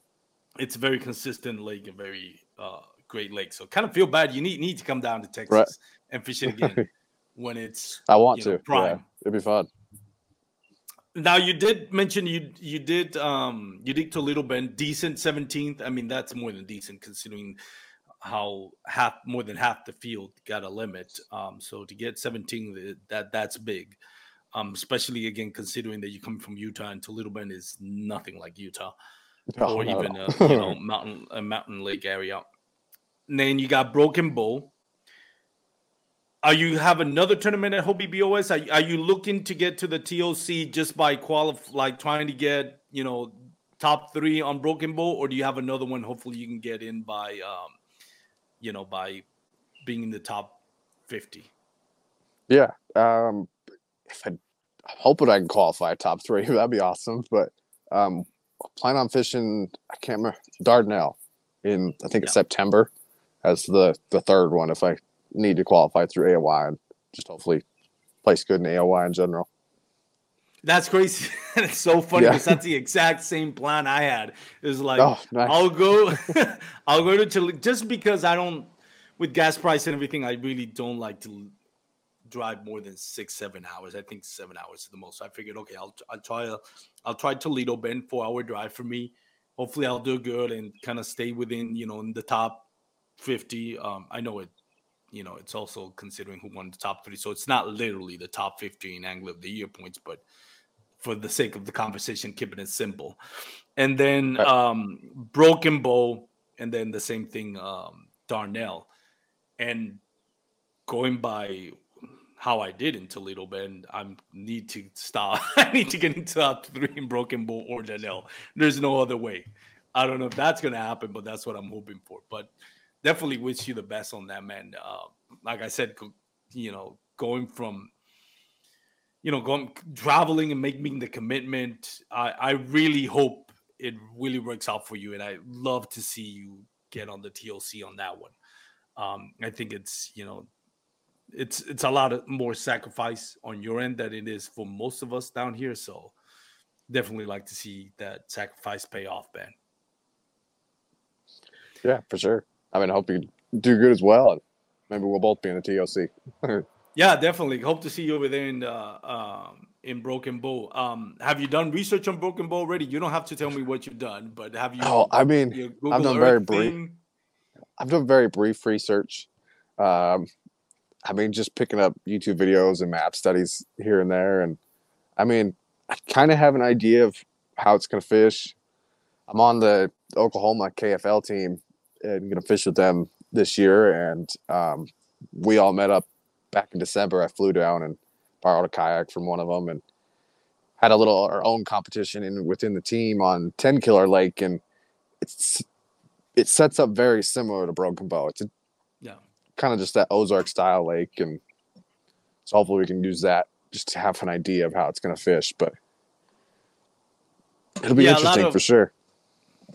it's a very consistent lake and very uh great lake so kind of feel bad you need need to come down to texas right. and fish it again when it's i want to know, prime yeah, it'd be fun now you did mention you you did um you did Toledo Bend decent 17th. I mean that's more than decent considering how half more than half the field got a limit. Um so to get 17 that that's big. Um especially again considering that you come from Utah and Toledo Bend is nothing like Utah or even a you know mountain a mountain lake area. And then you got Broken Bow are you have another tournament at Hobie BOS? Are, are you looking to get to the TOC just by qualify, like trying to get you know top three on Broken Bow, or do you have another one? Hopefully, you can get in by um, you know by being in the top fifty. Yeah, um, if I, I'm hoping I can qualify top three, that'd be awesome. But um, plan on fishing. I can't remember Dardanelle in I think yeah. it's September as the the third one if I need to qualify through AOY and just hopefully place good in AOY in general. That's crazy. it's so funny because yeah. that's the exact same plan I had. Is like oh, nice. I'll go, I'll go to just because I don't with gas price and everything. I really don't like to drive more than six, seven hours. I think seven hours is the most. So I figured, okay, I'll I'll try a, I'll try Toledo Bend, four hour drive for me. Hopefully, I'll do good and kind of stay within, you know, in the top fifty. Um, I know it, you know, it's also considering who won the top three, so it's not literally the top fifty in Angler of the Year points, but for the sake of the conversation, keeping it simple. And then um, Broken Bow, and then the same thing, um, Darnell. And going by how I did in Toledo Bend, I need to stop. I need to get into top three in Broken Bow or Darnell. There's no other way. I don't know if that's gonna happen, but that's what I'm hoping for. But definitely wish you the best on that, man. Uh, like I said, you know, going from you know, going traveling and making the commitment. I, I really hope it really works out for you, and I love to see you get on the TOC on that one. Um, I think it's you know, it's it's a lot of more sacrifice on your end than it is for most of us down here. So definitely like to see that sacrifice pay off, Ben. Yeah, for sure. I mean, I hope you do good as well, and maybe we'll both be in the TOC. Yeah, definitely. Hope to see you over there in the um, in Broken Bow. Um, have you done research on Broken Bow already? You don't have to tell me what you've done, but have you? Oh, I mean, I've done Earth very brief. Thing? I've done very brief research. Um, I mean, just picking up YouTube videos and map studies here and there, and I mean, I kind of have an idea of how it's going to fish. I'm on the Oklahoma KFL team and to fish with them this year, and um, we all met up back in December, I flew down and borrowed a kayak from one of them and had a little our own competition in within the team on Tenkiller Lake, and it's it sets up very similar to Broken Bow. It's a, yeah, kind of just that Ozark style lake, and so hopefully we can use that just to have an idea of how it's going to fish. But it'll be yeah, interesting of, for sure.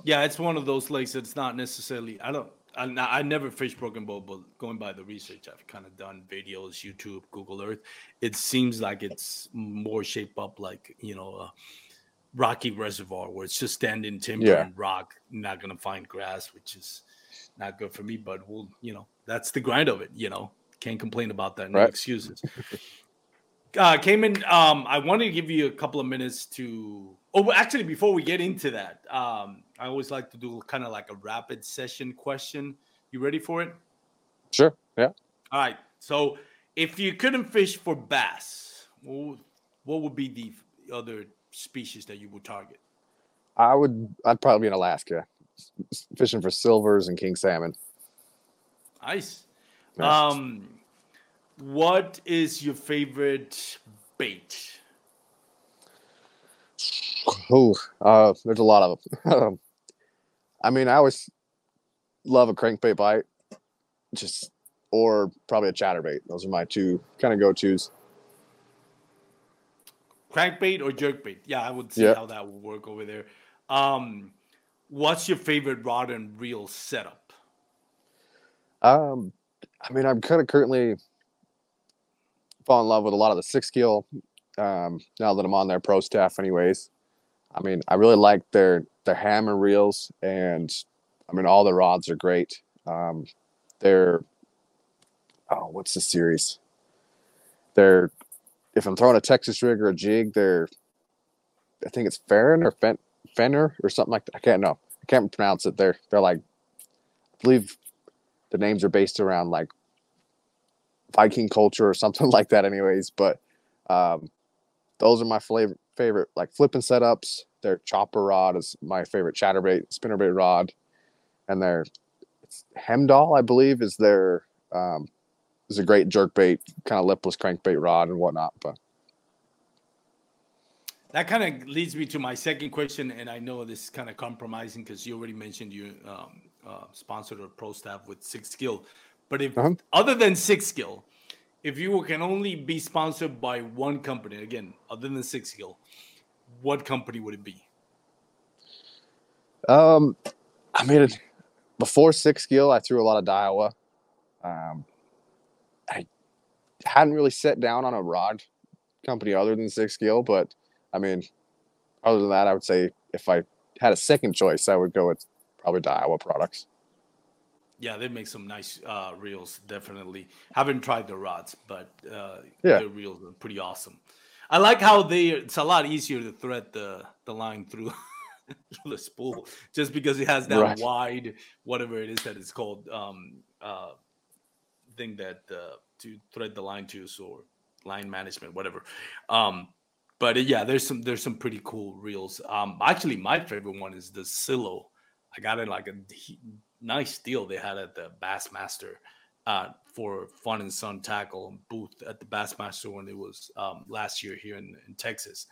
Yeah, it's one of those lakes that's not necessarily. I don't. I, I never fished Broken Bow, but going by the research I've kind of done, videos, YouTube, Google Earth, it seems like it's more shaped up like you know a rocky reservoir where it's just standing timber yeah. and rock, not gonna find grass, which is not good for me. But we'll, you know, that's the grind of it. You know, can't complain about that. No right. excuses. uh, Caymen, um, I wanted to give you a couple of minutes to. Oh, actually, before we get into that, um, I always like to do kind of like a rapid session question. You ready for it? Sure. Yeah. All right. So, if you couldn't fish for bass, what would be the other species that you would target? I would. I'd probably be in Alaska, fishing for silvers and king salmon. Nice. Um, what is your favorite bait? Oh, uh, there's a lot of them. I mean, I always love a crankbait bite, just or probably a chatterbait. Those are my two kind of go tos. Crankbait or jerkbait? Yeah, I would see yeah. how that would work over there. Um, what's your favorite rod and reel setup? Um, I mean, I'm kind of currently fall in love with a lot of the six gill. Um, now that I'm on their pro staff, anyways. I mean, I really like their their hammer reels, and I mean, all the rods are great. Um, they're oh, what's the series? They're if I'm throwing a Texas rig or a jig, they're I think it's Farron or Fen, Fenner or something like that. I can't know. I can't pronounce it. They're they're like I believe the names are based around like Viking culture or something like that, anyways. But um, those are my flavor, favorite, like flipping setups. Their chopper rod is my favorite chatterbait, spinnerbait rod, and their Hemdahl, I believe, is their um, is a great jerkbait, kind of lipless crankbait rod and whatnot. But that kind of leads me to my second question, and I know this is kind of compromising because you already mentioned you um, uh, sponsored a pro staff with Six Gill, but if uh-huh. other than Six Gill, if you can only be sponsored by one company, again, other than Six Gill, what company would it be? Um, I mean, before Six Gill, I threw a lot of Daiwa. Um, I hadn't really set down on a rod company other than Six Gill, but I mean, other than that, I would say if I had a second choice, I would go with probably Daiwa products. Yeah, they make some nice uh, reels. Definitely haven't tried the rods, but uh, Yeah. their reels are pretty awesome. I like how they. It's a lot easier to thread the the line through the spool just because it has that Right. wide whatever it is that it's called um uh thing that uh, to thread the line to or line management whatever um but uh, yeah there's some there's some pretty cool reels um actually my favorite one is the silo i got it like a nice deal they had at the bassmaster uh for fun and sun tackle booth at the bassmaster when it was um last year here in, in texas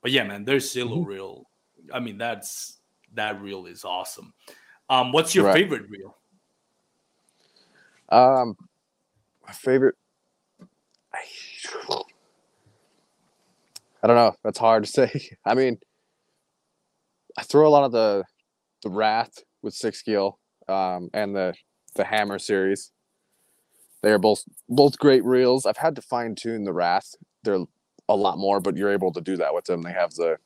but yeah man their silo Mhm. reel i mean that's that reel is awesome um what's your Right. favorite reel Um, my favorite. I don't know. That's hard to say. I mean, I throw a lot of the the Wrath with six gill um, and the the Hammer series. They are both both great reels. I've had to fine tune the Wrath. They're a lot more, but you're able to do that with them. They have the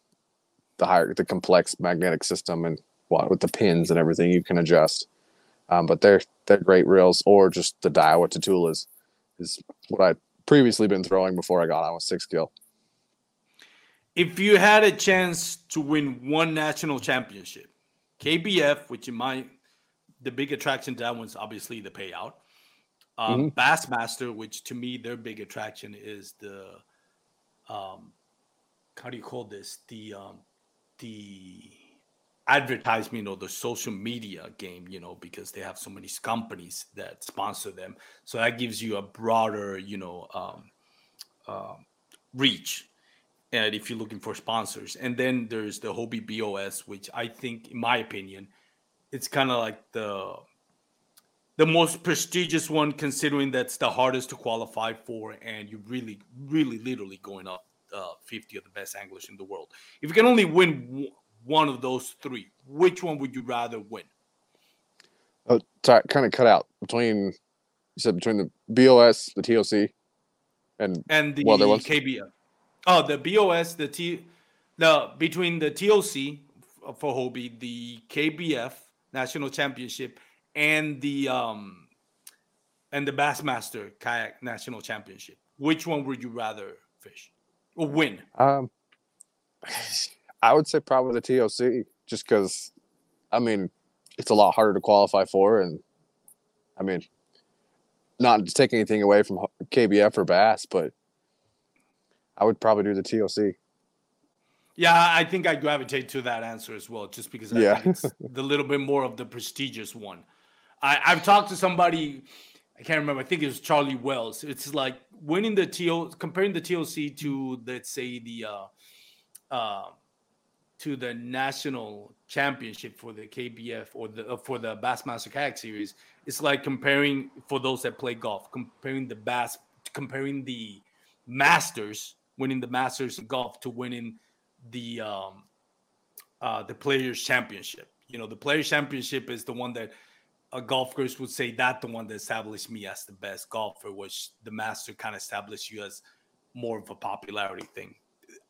the higher the complex magnetic system and what with the pins and everything you can adjust. Um, but they're they're great reels, or just the Daiwa Tatulas is is what I'd previously been throwing before I got on with six gill. if you had a chance to win one national championship, KBF, which in my the big attraction to that one's obviously the payout. Um, Bassmaster, which to me their big attraction is the um, how do you call this? The um, the advertisement or the social media game, you know, because they have so many companies that sponsor them. So that gives you a broader, you know, um, um reach and if you're looking for sponsors. And then there's the Hobie BOS, which I think, in my opinion, it's kind of like the the most prestigious one, considering that's the hardest to qualify for, and you really, really, literally going up uh, 50 of the best anglers in the world. If you can only win w- one of those three, which one would you rather win? Oh, sorry, kind of cut out between you said between the BOS, the TOC, and and the Well, there was- KBF. Oh, the BOS, the T, the between the TOC for Hobie, the KBF National Championship, and the um and the Bassmaster Kayak National Championship. Which one would you rather fish or win? um, I would say probably the TOC, just because, I mean, it's a lot harder to qualify for, and I mean, not to take anything away from KBF or Bass, but I would probably do the TOC. Yeah, I think I gravitate to that answer as well, just because I Yeah. think it's the little bit more of the prestigious one. I, I've talked to somebody, I can't remember, I think it was Charlie Wells. It's like winning the TO, comparing the TOC to, let's say, the uh, uh, to the national championship for the KBF or the uh, for the Bassmaster Kayak Series. It's like comparing for those that play golf, comparing the Bass, comparing the Masters, winning the Masters in golf to winning the um uh the players championship you know the players championship is the one that a golfers would say that the one that established me as the best golfer which the master kind of established you as more of a popularity thing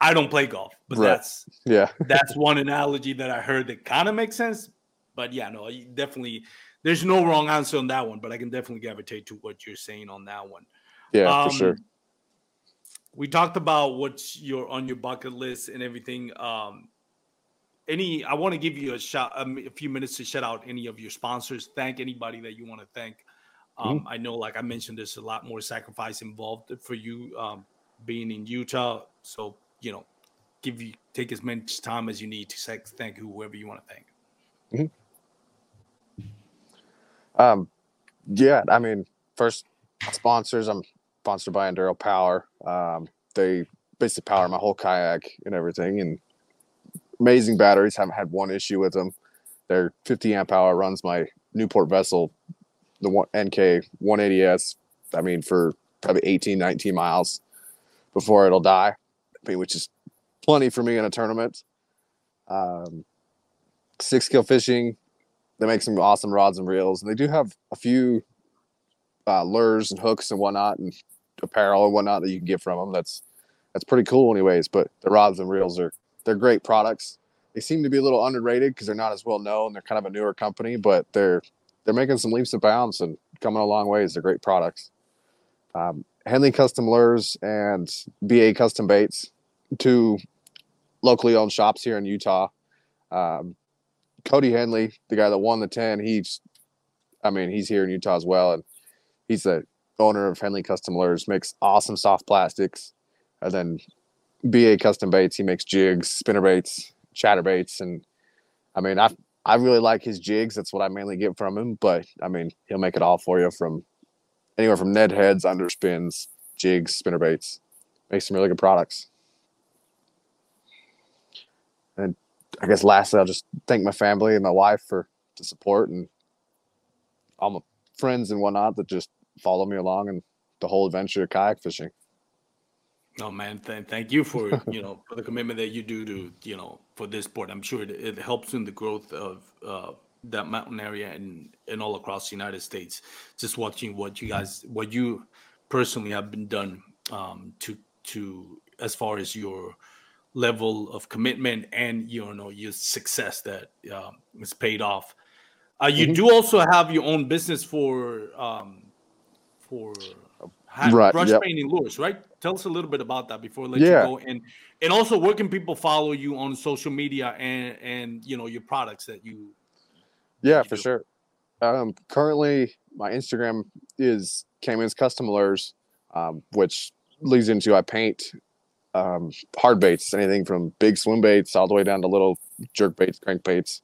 i don't play golf but Right. that's Yeah, that's one analogy that i heard that kind of makes sense but yeah no definitely there's no wrong answer on that one but i can definitely gravitate to what you're saying on that one yeah, um, for sure. We talked about what's your on your bucket list and everything. Um, any, I want to give you a shot, um, a few minutes to shout out any of your sponsors. Thank anybody that you want to thank. Um, I know, like I mentioned, there's a lot more sacrifice involved for you um, being in Utah. So you know, give you take as much time as you need to say, thank whoever you want to thank. Um, yeah, I mean, first sponsors. I'm sponsored by Enduro Power. Um, they basically power my whole kayak and everything, and amazing batteries. Haven't had one issue with them. Their 50 amp hour runs my Newport vessel, the NK 180s. I mean, for probably 18, 19 miles before it'll die. I mean, which is plenty for me in a tournament. Um, six gill fishing they make some awesome rods and reels and they do have a few uh, lures and hooks and whatnot and apparel and whatnot that you can get from them that's that's pretty cool anyways but the rods and reels are they're great products they seem to be a little underrated because they're not as well known they're kind of a newer company but they're they're making some leaps and bounds and coming a long ways. They're great products. Um, Henley Custom Lures and BA Custom Baits, two locally owned shops here in Utah. Um, Cody Henley, the guy that won the 10, he's, I mean, he's here in Utah as well. And he's the owner of Henley Custom Lures, makes awesome soft plastics. And then BA Custom Baits, he makes jigs, spinner baits, chatter baits. And I mean, I I really like his jigs. That's what I mainly get from him. But I mean, he'll make it all for you from anywhere from Ned heads, underspins, jigs, spinner baits. Makes some really good products. And I guess lastly, I'll just thank my family and my wife for the support and all my friends and whatnot that just follow me along and the whole adventure of kayak fishing. Oh man, th- thank you for you know for the commitment that you do to you know for this sport. I'm sure it, it helps in the growth of uh, that mountain area and and all across the United States. Just watching what you guys, what you personally have been done um, to to as far as your level of commitment and you know your success that is paid off. Uh, you mm-hmm. do also have your own business for um, for right, brush yep. painting lures, right? Tell us a little bit about that before I let yeah. you go. And and also where can people follow you on social media and and you know your products that you Yeah, you for do? sure. Um currently my Instagram is Caymen's Custom Lures, um, which leads into I paint um, hard baits, anything from big swim baits all the way down to little jerk baits, crank baits,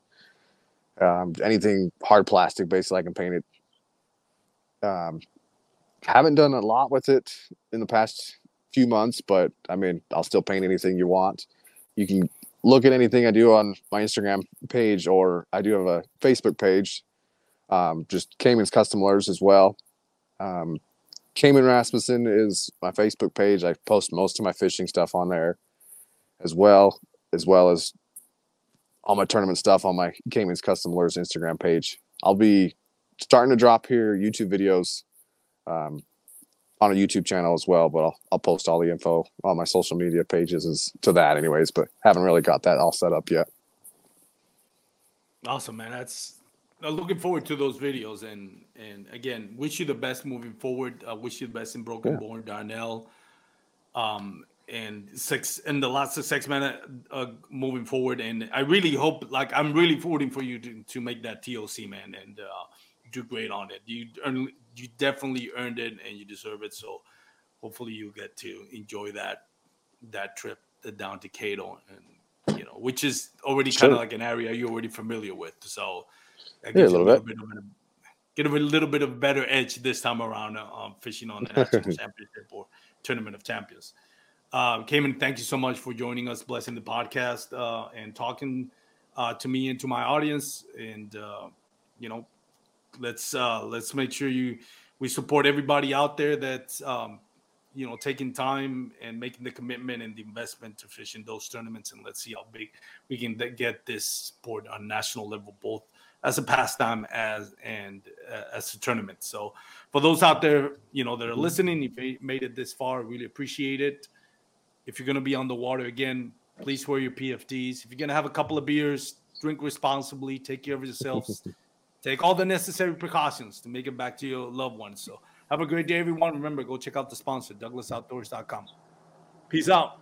um, anything hard plastic basically I can paint it. Um, haven't done a lot with it in the past few months, but I mean, I'll still paint anything you want. You can look at anything I do on my Instagram page, or I do have a Facebook page, um, just Caymen's Custom Lures as well. Um, Caymen Rasmussen is my Facebook page. I post most of my fishing stuff on there as well, as well as all my tournament stuff on my Caymen's Custom Lures Instagram page. I'll be starting to drop here YouTube videos um, on a YouTube channel as well. But I'll, I'll post all the info on my social media pages as to that, anyways. But haven't really got that all set up yet. Awesome, man. That's I'm looking forward to those videos and and again, wish you the best moving forward. I wish you the best in Broken yeah. Bow, Darnell, um, and six and the lots of sex man uh, moving forward. And I really hope, like, I'm really rooting for you to to make that TOC, man, and uh, do great on it. You earn, you definitely earned it and you deserve it. So hopefully you get to enjoy that that trip down to Cato and you know, which is already sure. kind of like an area you're already familiar with. So that yeah, a little, a little bit. bit. of a, get a little bit of better edge this time around uh, um, fishing on the national championship or tournament of champions. Uh, Caymen, thank you so much for joining us, blessing the podcast, uh, and talking uh, to me and to my audience. And uh, you know, let's uh, let's make sure you we support everybody out there that's um, you know taking time and making the commitment and the investment to fish in those tournaments and let's see how big we can get this sport on national level both as a pastime as and uh, as a tournament. So for those out there you know that are listening if you made it this far really appreciate it. If you're going to be on the water again please wear your pfds if you're going to have a couple of beers drink responsibly take care of yourselves take all the necessary precautions to make it back to your loved ones. So have a great day, everyone. Remember, go check out the sponsor, douglasoutdoors.com. Peace out.